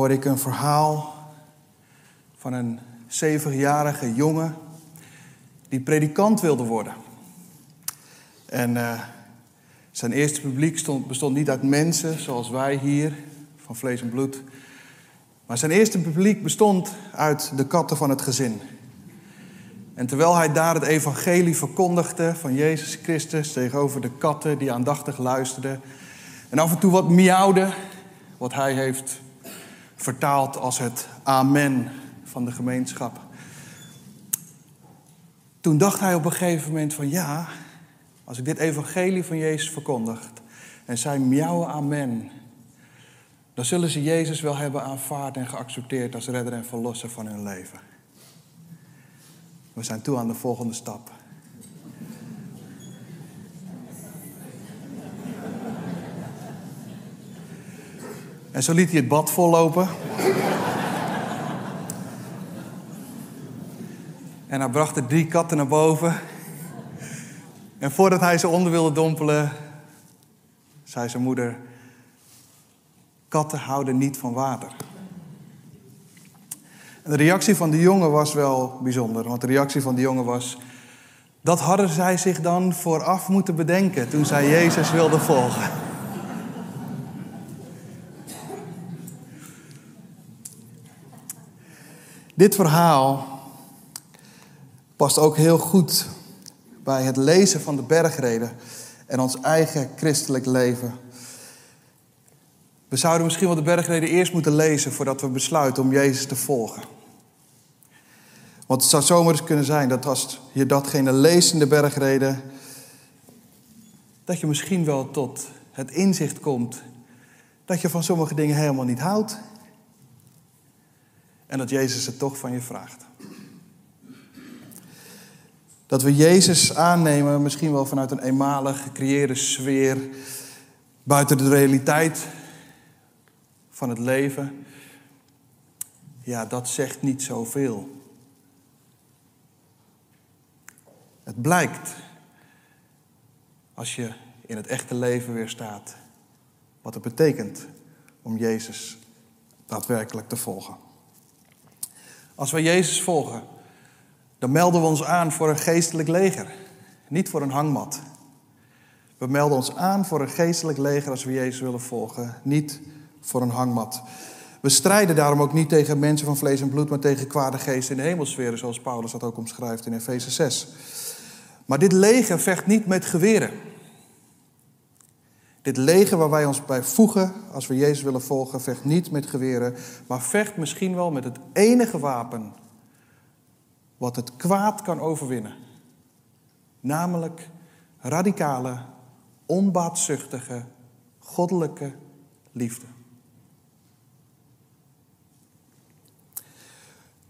hoorde ik een verhaal van een zevenjarige jongen die predikant wilde worden. En eh, zijn eerste publiek stond, bestond niet uit mensen zoals wij hier, van vlees en bloed. Maar zijn eerste publiek bestond uit de katten van het gezin. En terwijl hij daar het evangelie verkondigde van Jezus Christus tegenover de katten die aandachtig luisterden en af en toe wat miauwden, wat hij heeft vertaald als het amen van de gemeenschap. Toen dacht hij op een gegeven moment van ja, als ik dit evangelie van Jezus verkondig en zij miauwen amen, dan zullen ze Jezus wel hebben aanvaard en geaccepteerd als redder en verlosser van hun leven. We zijn toe aan de volgende stap. En zo liet hij het bad vollopen. en hij bracht er drie katten naar boven. En voordat hij ze onder wilde dompelen, zei zijn moeder: Katten houden niet van water. En de reactie van de jongen was wel bijzonder, want de reactie van de jongen was: dat hadden zij zich dan vooraf moeten bedenken toen zij Jezus wilden volgen. Dit verhaal past ook heel goed bij het lezen van de bergreden en ons eigen christelijk leven. We zouden misschien wel de bergreden eerst moeten lezen voordat we besluiten om Jezus te volgen. Want het zou zomaar eens kunnen zijn dat als je datgene leest in de bergreden, dat je misschien wel tot het inzicht komt dat je van sommige dingen helemaal niet houdt. En dat Jezus het toch van je vraagt. Dat we Jezus aannemen, misschien wel vanuit een eenmalig gecreëerde sfeer, buiten de realiteit van het leven. Ja, dat zegt niet zoveel. Het blijkt, als je in het echte leven weer staat, wat het betekent om Jezus daadwerkelijk te volgen. Als we Jezus volgen, dan melden we ons aan voor een geestelijk leger, niet voor een hangmat. We melden ons aan voor een geestelijk leger als we Jezus willen volgen, niet voor een hangmat. We strijden daarom ook niet tegen mensen van vlees en bloed, maar tegen kwade geesten in de hemelsferen, zoals Paulus dat ook omschrijft in Efeze 6. Maar dit leger vecht niet met geweren. Dit leger waar wij ons bij voegen als we Jezus willen volgen, vecht niet met geweren, maar vecht misschien wel met het enige wapen wat het kwaad kan overwinnen. Namelijk radicale, onbaatzuchtige, goddelijke liefde.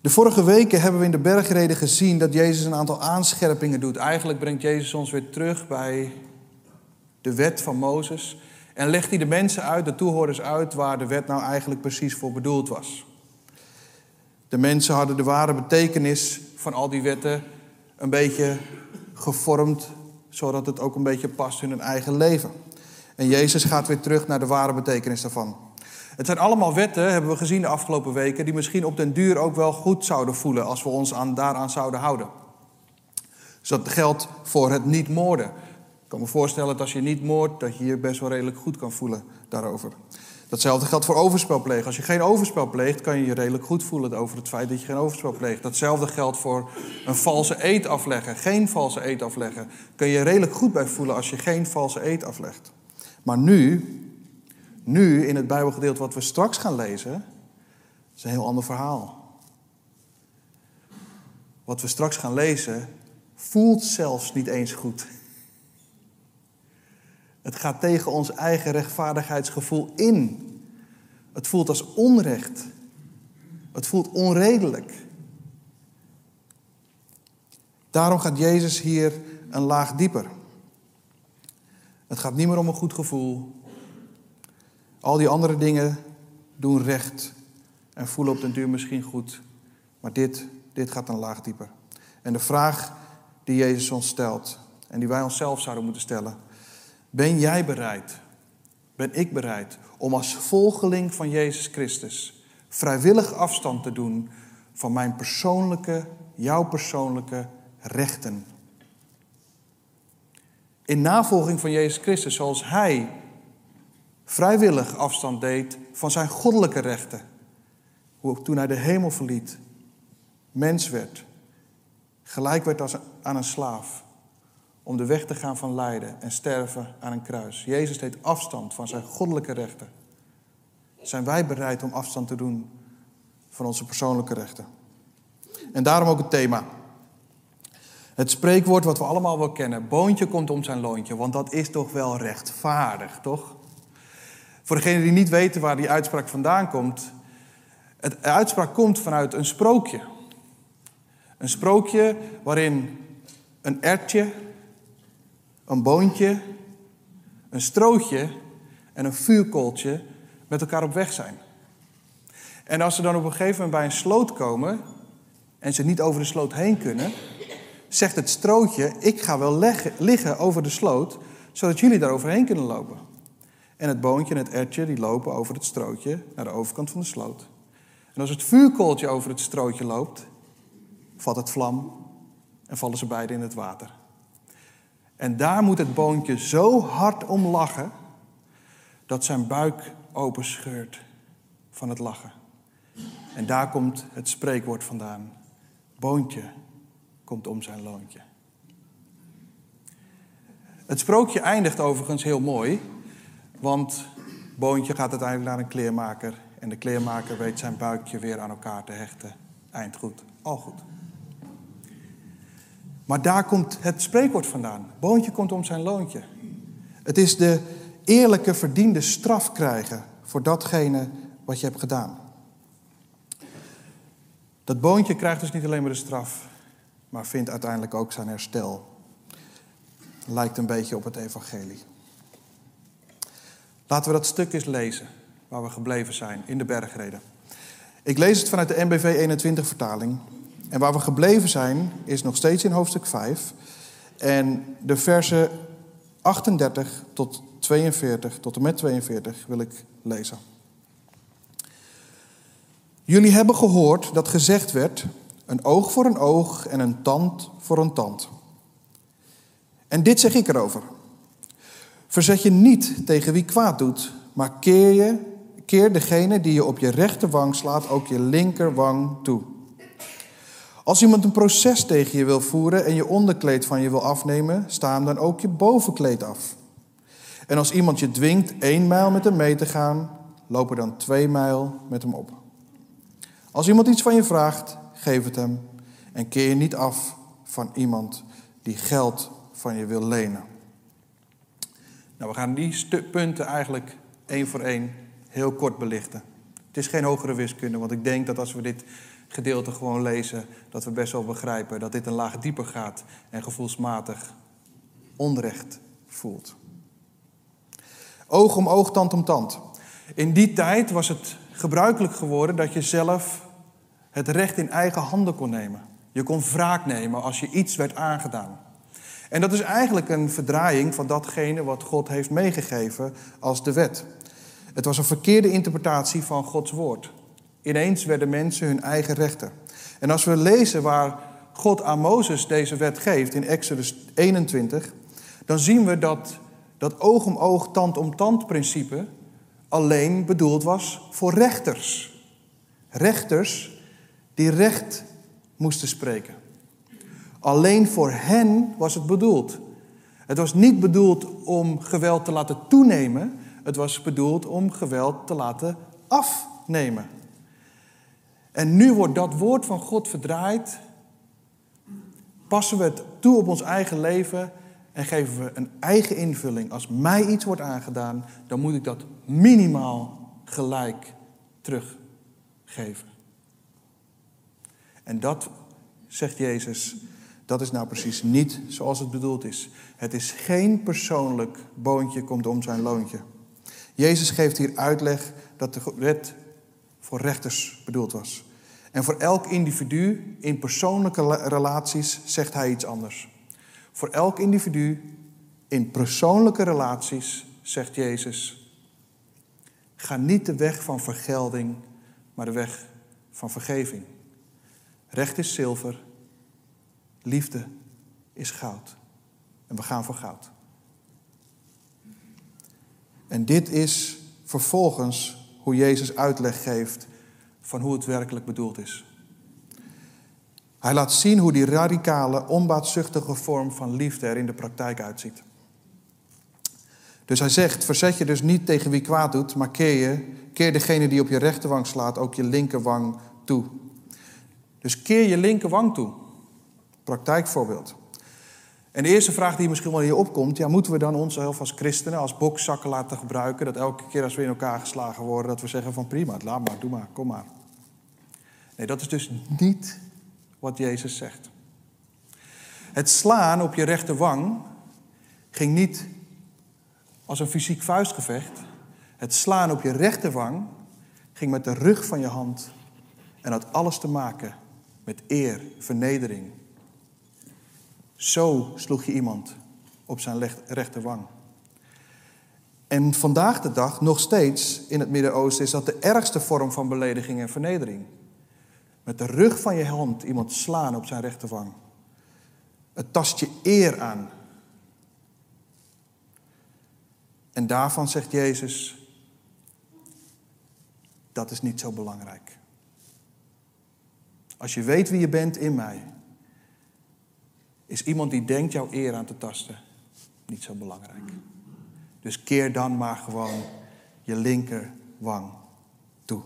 De vorige weken hebben we in de bergreden gezien dat Jezus een aantal aanscherpingen doet. Eigenlijk brengt Jezus ons weer terug bij de wet van Mozes. En legt hij de mensen uit, de toehoorders uit, waar de wet nou eigenlijk precies voor bedoeld was. De mensen hadden de ware betekenis van al die wetten een beetje gevormd, zodat het ook een beetje past in hun eigen leven. En Jezus gaat weer terug naar de ware betekenis daarvan. Het zijn allemaal wetten, hebben we gezien de afgelopen weken, die misschien op den duur ook wel goed zouden voelen als we ons aan, daaraan zouden houden. Dus dat geldt voor het niet moorden. Ik kan me voorstellen dat als je niet moordt, dat je je best wel redelijk goed kan voelen daarover. Datzelfde geldt voor overspel plegen. Als je geen overspel pleegt, kan je je redelijk goed voelen over het feit dat je geen overspel pleegt. Datzelfde geldt voor een valse eet afleggen. Geen valse eet afleggen. Kan je je redelijk goed bij voelen als je geen valse eet aflegt. Maar nu, nu in het Bijbelgedeelte wat we straks gaan lezen, is een heel ander verhaal. Wat we straks gaan lezen, voelt zelfs niet eens goed. Het gaat tegen ons eigen rechtvaardigheidsgevoel in. Het voelt als onrecht. Het voelt onredelijk. Daarom gaat Jezus hier een laag dieper. Het gaat niet meer om een goed gevoel. Al die andere dingen doen recht en voelen op den duur misschien goed. Maar dit, dit gaat een laag dieper. En de vraag die Jezus ons stelt en die wij onszelf zouden moeten stellen. Ben jij bereid, ben ik bereid om als volgeling van Jezus Christus vrijwillig afstand te doen van mijn persoonlijke, jouw persoonlijke rechten? In navolging van Jezus Christus, zoals Hij vrijwillig afstand deed van zijn goddelijke rechten. Toen hij de hemel verliet, mens werd, gelijk werd als aan een slaaf, om de weg te gaan van lijden en sterven aan een kruis. Jezus deed afstand van zijn goddelijke rechten. Zijn wij bereid om afstand te doen van onze persoonlijke rechten? En daarom ook het thema. Het spreekwoord wat we allemaal wel kennen: boontje komt om zijn loontje, want dat is toch wel rechtvaardig, toch? Voor degenen die niet weten waar die uitspraak vandaan komt, het uitspraak komt vanuit een sprookje. Een sprookje waarin een ertje, een boontje, een strootje en een vuurkooltje met elkaar op weg zijn. En als ze dan op een gegeven moment bij een sloot komen en ze niet over de sloot heen kunnen, zegt het strootje: Ik ga wel liggen over de sloot, zodat jullie daar overheen kunnen lopen. En het boontje en het ertje die lopen over het strootje naar de overkant van de sloot. En als het vuurkooltje over het strootje loopt, vat het vlam en vallen ze beiden in het water. En daar moet het boontje zo hard om lachen dat zijn buik openscheurt van het lachen. En daar komt het spreekwoord vandaan. Boontje komt om zijn loontje. Het sprookje eindigt overigens heel mooi, want Boontje gaat uiteindelijk naar een kleermaker en de kleermaker weet zijn buikje weer aan elkaar te hechten. Eind goed, al goed. Maar daar komt het spreekwoord vandaan. Boontje komt om zijn loontje. Het is de eerlijke verdiende straf krijgen voor datgene wat je hebt gedaan. Dat boontje krijgt dus niet alleen maar de straf, maar vindt uiteindelijk ook zijn herstel. Lijkt een beetje op het evangelie. Laten we dat stuk eens lezen waar we gebleven zijn in de bergreden. Ik lees het vanuit de NBV 21 vertaling. En waar we gebleven zijn is nog steeds in hoofdstuk 5. En de versen 38 tot 42, tot en met 42 wil ik lezen. Jullie hebben gehoord dat gezegd werd: een oog voor een oog en een tand voor een tand. En dit zeg ik erover. Verzet je niet tegen wie kwaad doet, maar keer, je, keer degene die je op je rechterwang slaat ook je linkerwang toe. Als iemand een proces tegen je wil voeren en je onderkleed van je wil afnemen, sta hem dan ook je bovenkleed af. En als iemand je dwingt één mijl met hem mee te gaan, loop er dan twee mijl met hem op. Als iemand iets van je vraagt, geef het hem en keer je niet af van iemand die geld van je wil lenen. Nou, we gaan die punten eigenlijk één voor één heel kort belichten. Het is geen hogere wiskunde, want ik denk dat als we dit gedeelte gewoon lezen, dat we best wel begrijpen dat dit een laag dieper gaat en gevoelsmatig onrecht voelt. Oog om oog, tand om tand. In die tijd was het gebruikelijk geworden dat je zelf het recht in eigen handen kon nemen. Je kon wraak nemen als je iets werd aangedaan. En dat is eigenlijk een verdraaiing van datgene wat God heeft meegegeven als de wet. Het was een verkeerde interpretatie van Gods woord. Ineens werden mensen hun eigen rechter. En als we lezen waar God aan Mozes deze wet geeft in Exodus 21, dan zien we dat dat oog om oog, tand om tand principe alleen bedoeld was voor rechters. Rechters die recht moesten spreken. Alleen voor hen was het bedoeld. Het was niet bedoeld om geweld te laten toenemen. Het was bedoeld om geweld te laten afnemen. En nu wordt dat woord van God verdraaid. Passen we het toe op ons eigen leven en geven we een eigen invulling. Als mij iets wordt aangedaan, dan moet ik dat minimaal gelijk teruggeven. En dat, zegt Jezus, dat is nou precies niet zoals het bedoeld is. Het is geen persoonlijk boontje komt om zijn loontje. Jezus geeft hier uitleg dat de wet voor rechters bedoeld was. En voor elk individu in persoonlijke relaties zegt hij iets anders. Voor elk individu in persoonlijke relaties zegt Jezus: ga niet de weg van vergelding, maar de weg van vergeving. Recht is zilver, liefde is goud. En we gaan voor goud. En dit is vervolgens hoe Jezus uitleg geeft van hoe het werkelijk bedoeld is. Hij laat zien hoe die radicale, onbaatzuchtige vorm van liefde er in de praktijk uitziet. Dus hij zegt: verzet je dus niet tegen wie kwaad doet, maar keer je, keer degene die op je rechterwang slaat ook je linkerwang toe. Dus keer je linkerwang toe. Praktijkvoorbeeld. En de eerste vraag die misschien wel hier opkomt, ja, moeten we dan onszelf als christenen als bokzakken laten gebruiken, dat elke keer als we in elkaar geslagen worden, dat we zeggen van prima, laat maar, doe maar, kom maar. Nee, dat is dus niet wat Jezus zegt. Het slaan op je rechterwang ging niet als een fysiek vuistgevecht. Het slaan op je rechterwang ging met de rug van je hand en had alles te maken met eer, vernedering. Zo sloeg je iemand op zijn rechterwang. En vandaag de dag, nog steeds in het Midden-Oosten, is dat de ergste vorm van belediging en vernedering. Met de rug van je hand iemand slaan op zijn rechterwang. Het tast je eer aan. En daarvan zegt Jezus, dat is niet zo belangrijk. Als je weet wie je bent in mij, is iemand die denkt jouw eer aan te tasten niet zo belangrijk. Dus keer dan maar gewoon je linkerwang toe.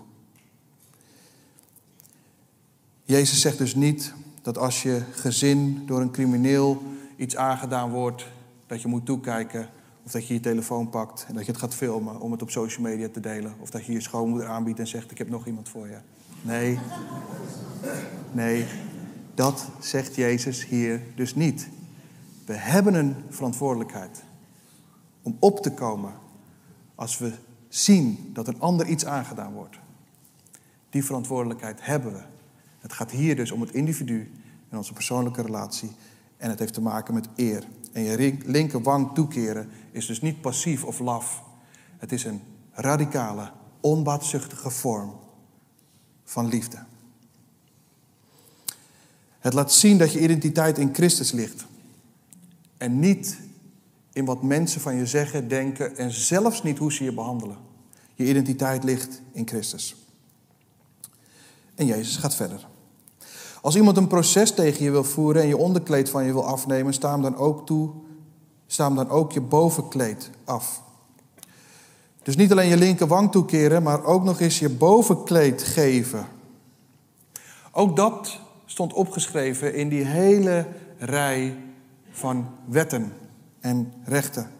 Jezus zegt dus niet dat als je gezin door een crimineel iets aangedaan wordt, dat je moet toekijken of dat je je telefoon pakt en dat je het gaat filmen om het op social media te delen. Of dat je je schoonmoeder aanbiedt en zegt: Ik heb nog iemand voor je. Nee. Nee, dat zegt Jezus hier dus niet. We hebben een verantwoordelijkheid om op te komen als we zien dat een ander iets aangedaan wordt. Die verantwoordelijkheid hebben we. Het gaat hier dus om het individu en onze persoonlijke relatie. En het heeft te maken met eer. En je linkerwang toekeren is dus niet passief of laf. Het is een radicale, onbaatzuchtige vorm van liefde. Het laat zien dat je identiteit in Christus ligt. En niet in wat mensen van je zeggen, denken en zelfs niet hoe ze je behandelen. Je identiteit ligt in Christus. En Jezus gaat verder. Als iemand een proces tegen je wil voeren en je onderkleed van je wil afnemen, sta hem dan ook toe, sta hem dan ook je bovenkleed af. Dus niet alleen je linkerwang toekeren, maar ook nog eens je bovenkleed geven. Ook dat stond opgeschreven in die hele rij van wetten en rechten.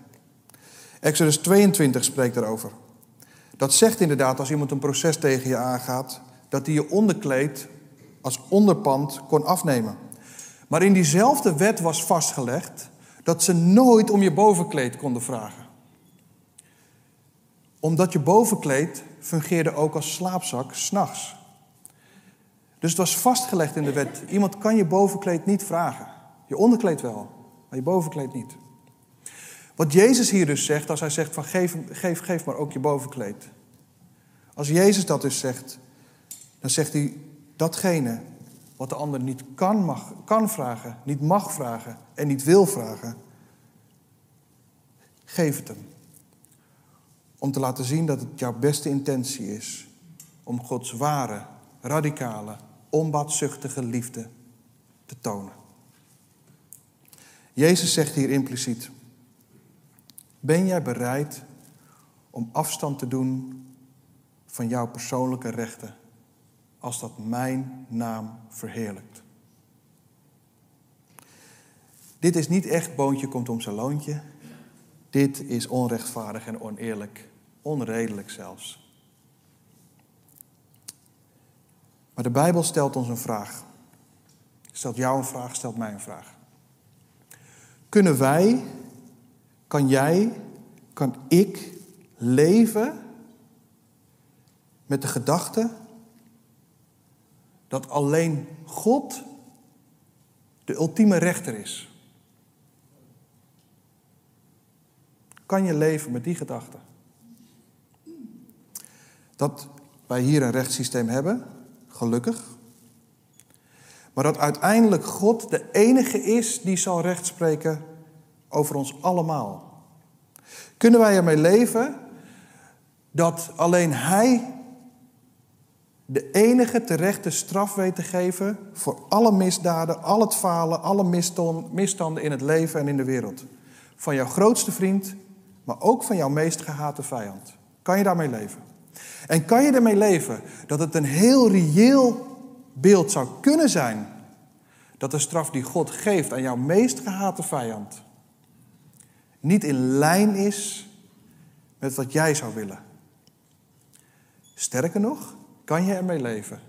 Exodus 22 spreekt daarover. Dat zegt inderdaad als iemand een proces tegen je aangaat, dat hij je onderkleed als onderpand kon afnemen. Maar in diezelfde wet was vastgelegd dat ze nooit om je bovenkleed konden vragen. Omdat je bovenkleed fungeerde ook als slaapzak s'nachts. Dus het was vastgelegd in de wet. Iemand kan je bovenkleed niet vragen. Je onderkleed wel, maar je bovenkleed niet. Wat Jezus hier dus zegt, als hij zegt van geef, geef, geef maar ook je bovenkleed. Als Jezus dat dus zegt, dan zegt hij datgene wat de ander niet kan, mag, kan vragen, niet mag vragen en niet wil vragen, geef het hem. Om te laten zien dat het jouw beste intentie is om Gods ware, radicale, onbaatzuchtige liefde te tonen. Jezus zegt hier impliciet: Ben jij bereid om afstand te doen van jouw persoonlijke rechten als dat mijn naam verheerlijkt? Dit is niet echt boontje komt om zijn loontje. Dit is onrechtvaardig en oneerlijk, onredelijk zelfs. Maar de Bijbel stelt ons een vraag. Stelt jou een vraag, stelt mij een vraag. Kunnen wij, kan jij, kan ik leven met de gedachte dat alleen God de ultieme rechter is? Kan je leven met die gedachte? Dat wij hier een rechtssysteem hebben, gelukkig. Maar dat uiteindelijk God de enige is die zal rechtspreken over ons allemaal. Kunnen wij ermee leven dat alleen Hij de enige terechte straf weet te geven voor alle misdaden, al het falen, alle misstanden in het leven en in de wereld? Van jouw grootste vriend, maar ook van jouw meest gehate vijand. Kan je daarmee leven? En kan je ermee leven dat het een heel reëel beeld zou kunnen zijn dat de straf die God geeft aan jouw meest gehate vijand niet in lijn is met wat jij zou willen? Sterker nog, kan je ermee leven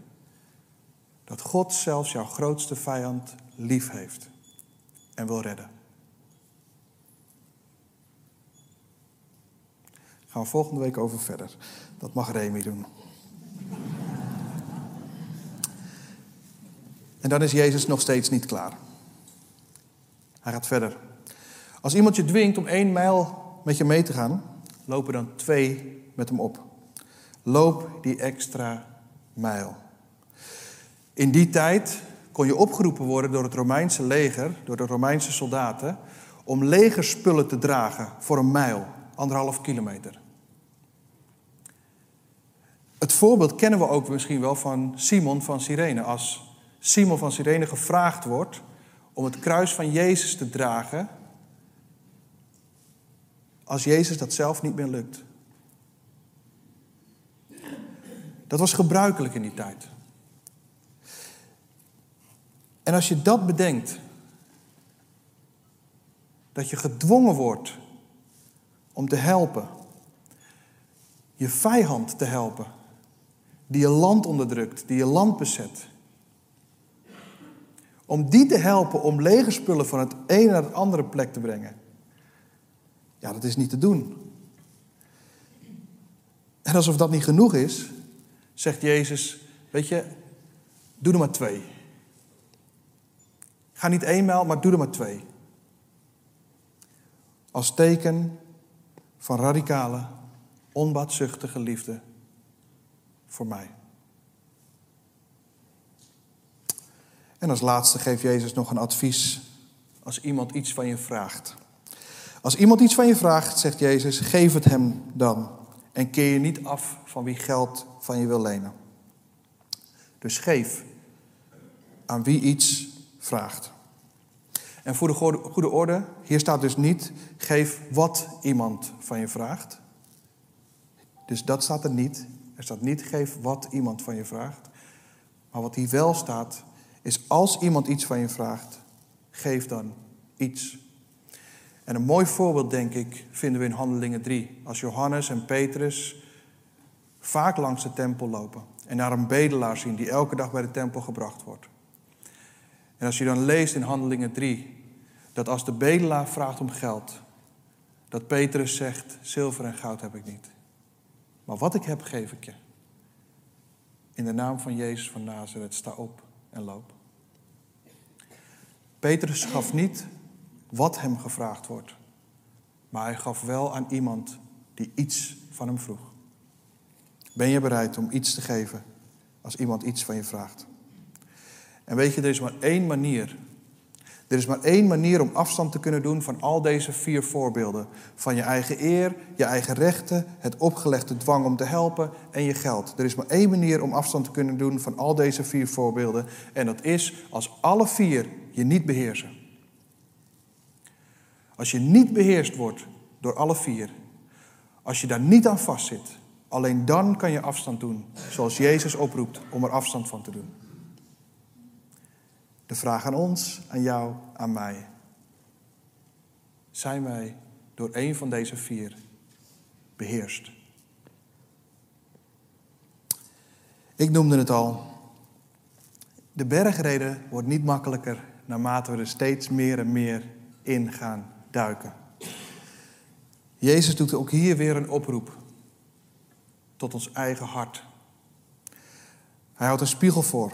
dat God zelfs jouw grootste vijand lief heeft en wil redden? Gaan we volgende week over verder. Dat mag Remy doen. En dan is Jezus nog steeds niet klaar. Hij gaat verder. Als iemand je dwingt om één mijl met je mee te gaan, lopen dan twee met hem op. Loop die extra mijl. In die tijd kon je opgeroepen worden door het Romeinse leger, door de Romeinse soldaten, om legerspullen te dragen voor een mijl, anderhalf kilometer. Het voorbeeld kennen we ook misschien wel van Simon van Cyrene. Als Simon van Cyrene gevraagd wordt om het kruis van Jezus te dragen, als Jezus dat zelf niet meer lukt. Dat was gebruikelijk in die tijd. En als je dat bedenkt, dat je gedwongen wordt om te helpen, je vijand te helpen, die je land onderdrukt, die je land bezet. Om die te helpen om legerspullen van het ene naar het andere plek te brengen. Ja, dat is niet te doen. En alsof dat niet genoeg is, zegt Jezus, weet je, doe er maar twee. Ga niet eenmaal, maar doe er maar twee. Als teken van radicale, onbaatzuchtige liefde voor mij. En als laatste geeft Jezus nog een advies als iemand iets van je vraagt. Als iemand iets van je vraagt, zegt Jezus, geef het hem dan. En keer je niet af van wie geld van je wil lenen. Dus geef aan wie iets vraagt. En voor de goede orde, hier staat dus niet, geef wat iemand van je vraagt. Dus dat staat er niet. Er staat niet geef wat iemand van je vraagt. Maar wat hier wel staat, is als iemand iets van je vraagt, geef dan iets. En een mooi voorbeeld, denk ik, vinden we in Handelingen 3. Als Johannes en Petrus vaak langs de tempel lopen en naar een bedelaar zien die elke dag bij de tempel gebracht wordt. En als je dan leest in Handelingen 3 dat als de bedelaar vraagt om geld, dat Petrus zegt: zilver en goud heb ik niet. Maar wat ik heb, geef ik je. In de naam van Jezus van Nazareth, sta op en loop. Petrus gaf niet wat hem gevraagd wordt, maar hij gaf wel aan iemand die iets van hem vroeg. Ben je bereid om iets te geven als iemand iets van je vraagt? En weet je, er is maar één manier er is maar één manier om afstand te kunnen doen van al deze vier voorbeelden. Van je eigen eer, je eigen rechten, het opgelegde dwang om te helpen en je geld. Er is maar één manier om afstand te kunnen doen van al deze vier voorbeelden. En dat is als alle vier je niet beheersen. Als je niet beheerst wordt door alle vier. Als je daar niet aan vastzit. Alleen dan kan je afstand doen zoals Jezus oproept om er afstand van te doen. De vraag aan ons, aan jou, aan mij. Zijn wij door een van deze vier beheerst? Ik noemde het al. De bergreden wordt niet makkelijker naarmate we er steeds meer en meer in gaan duiken. Jezus doet ook hier weer een oproep tot ons eigen hart. Hij houdt een spiegel voor.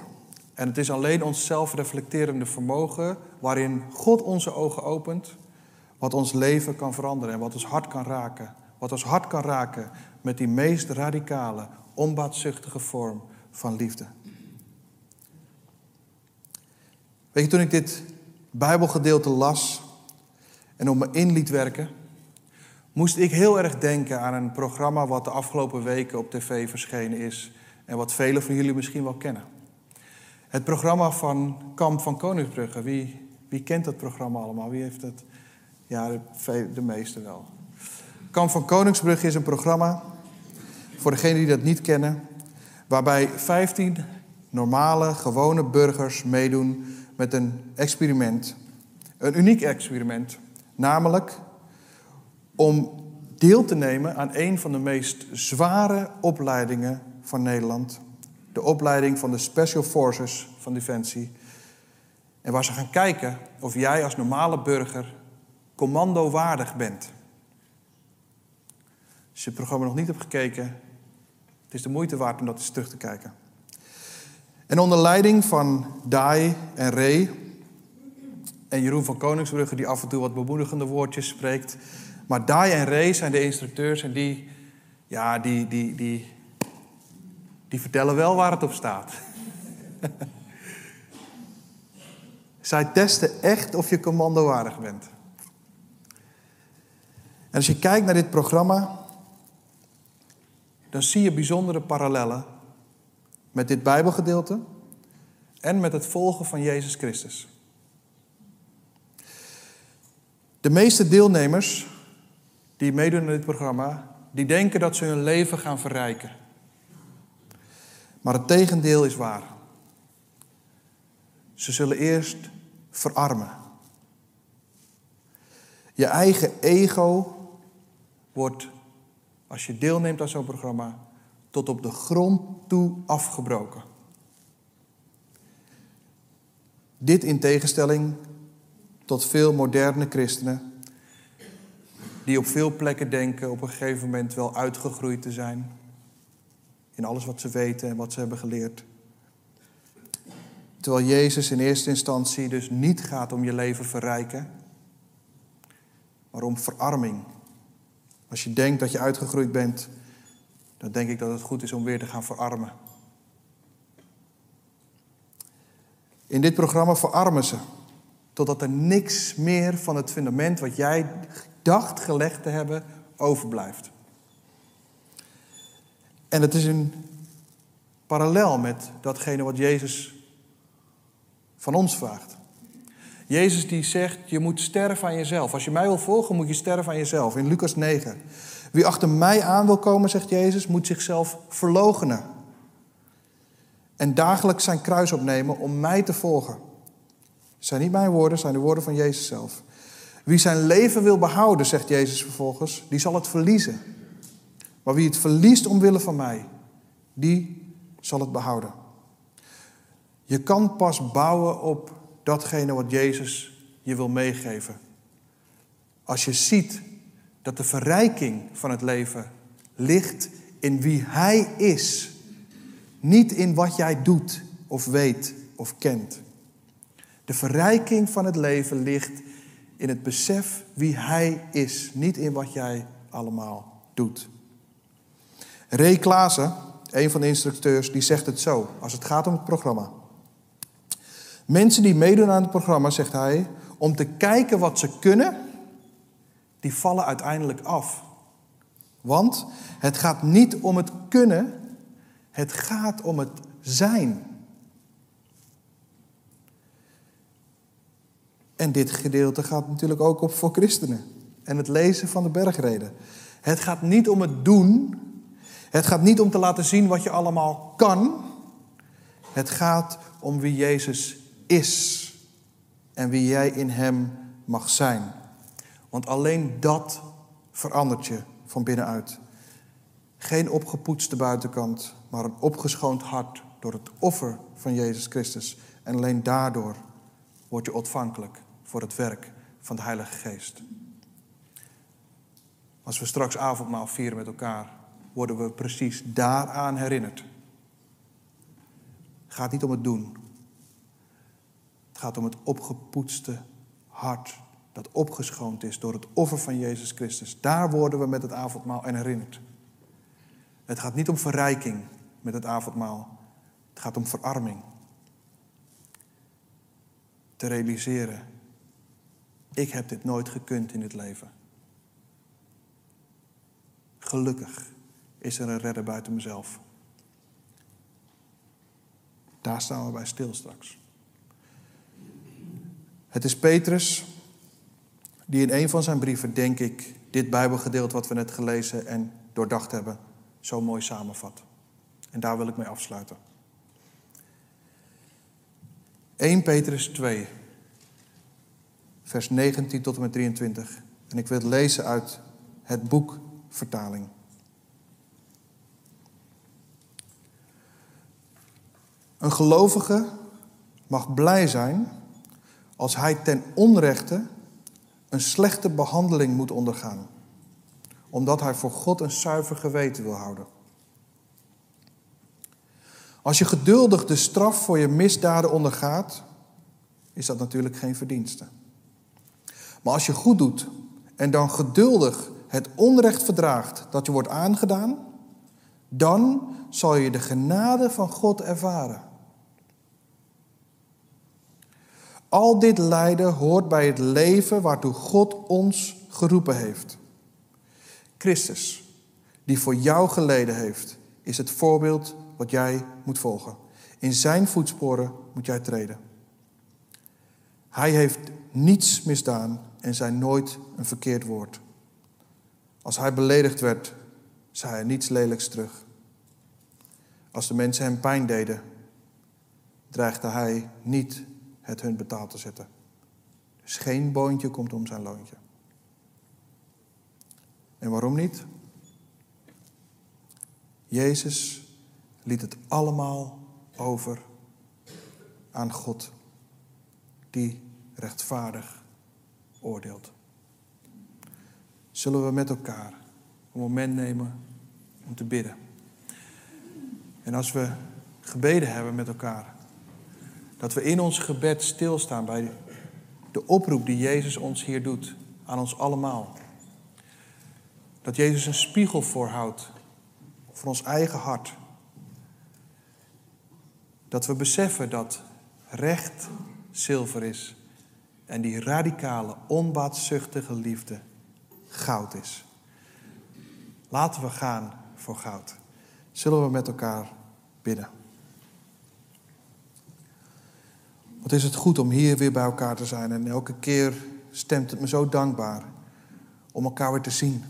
En het is alleen ons zelfreflecterende vermogen waarin God onze ogen opent, wat ons leven kan veranderen en wat ons hart kan raken. Wat ons hart kan raken met die meest radicale, onbaatzuchtige vorm van liefde. Weet je, toen ik dit Bijbelgedeelte las en om me in liet werken, moest ik heel erg denken aan een programma wat de afgelopen weken op tv verschenen is en wat velen van jullie misschien wel kennen. Het programma van Kamp van Koningsbrugge. Wie, wie kent dat programma allemaal? Wie heeft het? Ja, de, de wel. Kamp van Koningsbrugge is een programma, voor degenen die dat niet kennen, waarbij 15 normale, gewone burgers meedoen met een experiment. Een uniek experiment, namelijk om deel te nemen aan een van de meest zware opleidingen van Nederland. De opleiding van de Special Forces van Defensie. En waar ze gaan kijken of jij als normale burger commandowaardig bent. Als je het programma nog niet hebt gekeken, het is de moeite waard om dat eens terug te kijken. En onder leiding van Dai en Ray en Jeroen van Koningsbrugge, die af en toe wat bemoedigende woordjes spreekt. Maar Dai en Ray zijn de instructeurs en die, ja, die, die, die, die vertellen wel waar het op staat. Zij testen echt of je commandowaardig bent. En als je kijkt naar dit programma, dan zie je bijzondere parallellen met dit Bijbelgedeelte en met het volgen van Jezus Christus. De meeste deelnemers die meedoen aan dit programma, die denken dat ze hun leven gaan verrijken. Maar het tegendeel is waar. Ze zullen eerst verarmen. Je eigen ego wordt, als je deelneemt aan zo'n programma, tot op de grond toe afgebroken. Dit in tegenstelling tot veel moderne christenen, die op veel plekken denken op een gegeven moment wel uitgegroeid te zijn in alles wat ze weten en wat ze hebben geleerd. Terwijl Jezus in eerste instantie dus niet gaat om je leven verrijken, maar om verarming. Als je denkt dat je uitgegroeid bent, dan denk ik dat het goed is om weer te gaan verarmen. In dit programma verarmen ze, totdat er niks meer van het fundament wat jij dacht gelegd te hebben overblijft. En het is een parallel met datgene wat Jezus van ons vraagt. Jezus die zegt, je moet sterven aan jezelf. Als je mij wil volgen, moet je sterven aan jezelf. In Lucas 9. Wie achter mij aan wil komen, zegt Jezus, moet zichzelf verloochenen. En dagelijks zijn kruis opnemen om mij te volgen. Het zijn niet mijn woorden, het zijn de woorden van Jezus zelf. Wie zijn leven wil behouden, zegt Jezus vervolgens, die zal het verliezen. Maar wie het verliest omwille van mij, die zal het behouden. Je kan pas bouwen op datgene wat Jezus je wil meegeven. Als je ziet dat de verrijking van het leven ligt in wie Hij is, niet in wat jij doet of weet of kent. De verrijking van het leven ligt in het besef wie Hij is, niet in wat jij allemaal doet. Ray Klaassen, een van de instructeurs, die zegt het zo als het gaat om het programma. Mensen die meedoen aan het programma, zegt hij, om te kijken wat ze kunnen, die vallen uiteindelijk af. Want het gaat niet om het kunnen, het gaat om het zijn. En dit gedeelte gaat natuurlijk ook op voor christenen en het lezen van de bergreden. Het gaat niet om het doen, het gaat niet om te laten zien wat je allemaal kan. Het gaat om wie Jezus is en wie jij in Hem mag zijn. Want alleen dat verandert je van binnenuit. Geen opgepoetste buitenkant, maar een opgeschoond hart door het offer van Jezus Christus En alleen daardoor word je ontvankelijk voor het werk van de Heilige Geest. Als we straks avondmaal vieren met elkaar, worden we precies daaraan herinnerd. Het gaat niet om het doen. Het gaat om het opgepoetste hart dat opgeschoond is door het offer van Jezus Christus. Daar worden we met het avondmaal en herinnerd. Het gaat niet om verrijking met het avondmaal. Het gaat om verarming. Te realiseren, ik heb dit nooit gekund in het leven. Gelukkig is er een redder buiten mezelf. Daar staan we bij stil straks. Het is Petrus die in een van zijn brieven, denk ik, dit Bijbelgedeelte wat we net gelezen en doordacht hebben, zo mooi samenvat. En daar wil ik mee afsluiten. 1 Petrus 2, vers 19 tot en met 23. En ik wil het lezen uit het boek vertaling. Een gelovige mag blij zijn als hij ten onrechte een slechte behandeling moet ondergaan, omdat hij voor God een zuiver geweten wil houden. Als je geduldig de straf voor je misdaden ondergaat, is dat natuurlijk geen verdienste. Maar als je goed doet en dan geduldig het onrecht verdraagt dat je wordt aangedaan, dan zal je de genade van God ervaren. Al dit lijden hoort bij het leven waartoe God ons geroepen heeft. Christus, die voor jou geleden heeft, is het voorbeeld wat jij moet volgen. In zijn voetsporen moet jij treden. Hij heeft niets misdaan en zei nooit een verkeerd woord. Als hij beledigd werd, zei hij niets lelijks terug. Als de mensen hem pijn deden, dreigde hij niet het hun betaald te zetten. Dus geen boontje komt om zijn loontje. En waarom niet? Jezus liet het allemaal over aan God, die rechtvaardig oordeelt. Zullen we met elkaar een moment nemen om te bidden? En als we gebeden hebben met elkaar, dat we in ons gebed stilstaan bij de oproep die Jezus ons hier doet, aan ons allemaal. Dat Jezus een spiegel voorhoudt voor ons eigen hart. Dat we beseffen dat recht zilver is en die radicale, onbaatzuchtige liefde goud is. Laten we gaan voor goud. Zullen we met elkaar bidden? Wat is het goed om hier weer bij elkaar te zijn. En elke keer stemt het me zo dankbaar om elkaar weer te zien.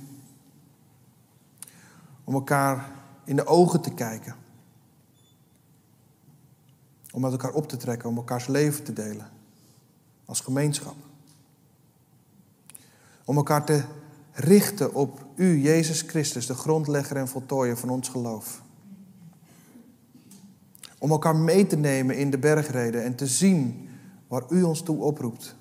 Om elkaar in de ogen te kijken. Om met elkaar op te trekken, om elkaars leven te delen. Als gemeenschap. Om elkaar te richten op U, Jezus Christus, de grondlegger en voltooier van ons geloof. Om elkaar mee te nemen in de bergreden en te zien waar U ons toe oproept.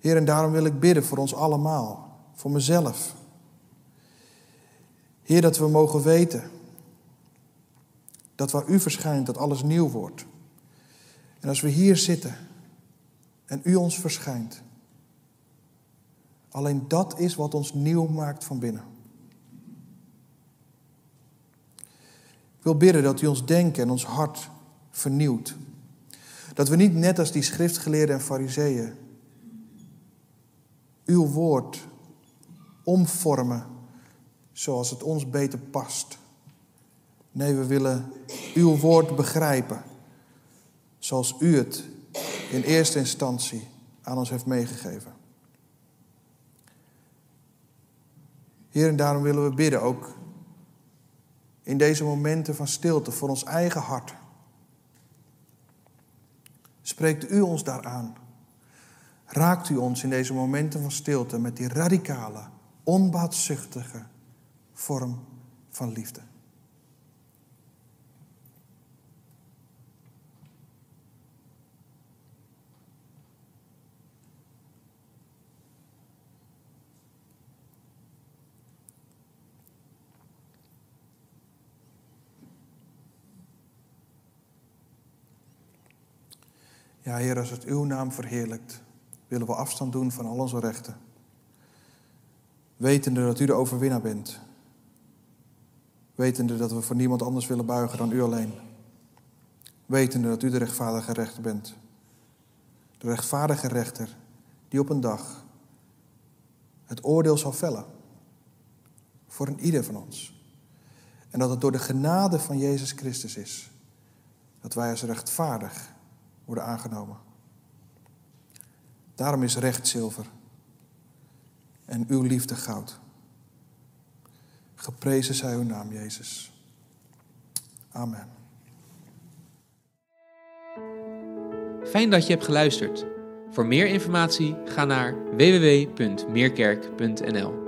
Heer, en daarom wil ik bidden voor ons allemaal, voor mezelf. Heer, dat we mogen weten dat waar U verschijnt, dat alles nieuw wordt. En als we hier zitten en U ons verschijnt, alleen dat is wat ons nieuw maakt van binnen. Wil bidden dat u ons denken en ons hart vernieuwt. Dat we niet net als die schriftgeleerden en fariseeën uw woord omvormen zoals het ons beter past. Nee, we willen uw woord begrijpen zoals u het in eerste instantie aan ons heeft meegegeven. Heer, en daarom willen we bidden ook in deze momenten van stilte voor ons eigen hart. Spreekt u ons daaraan? Raakt u ons in deze momenten van stilte met die radicale, onbaatzuchtige vorm van liefde? Ja, Heer, als het uw naam verheerlijkt, willen we afstand doen van al onze rechten. Wetende dat u de overwinnaar bent. Wetende dat we voor niemand anders willen buigen dan u alleen. Wetende dat u de rechtvaardige rechter bent. De rechtvaardige rechter die op een dag het oordeel zal vellen. Voor een ieder van ons. En dat het door de genade van Jezus Christus is. Dat wij als rechtvaardig worden aangenomen. Daarom is recht zilver en uw liefde goud. Geprezen zij uw naam, Jezus. Amen. Fijn dat je hebt geluisterd. Voor meer informatie ga naar www.meerkerk.nl.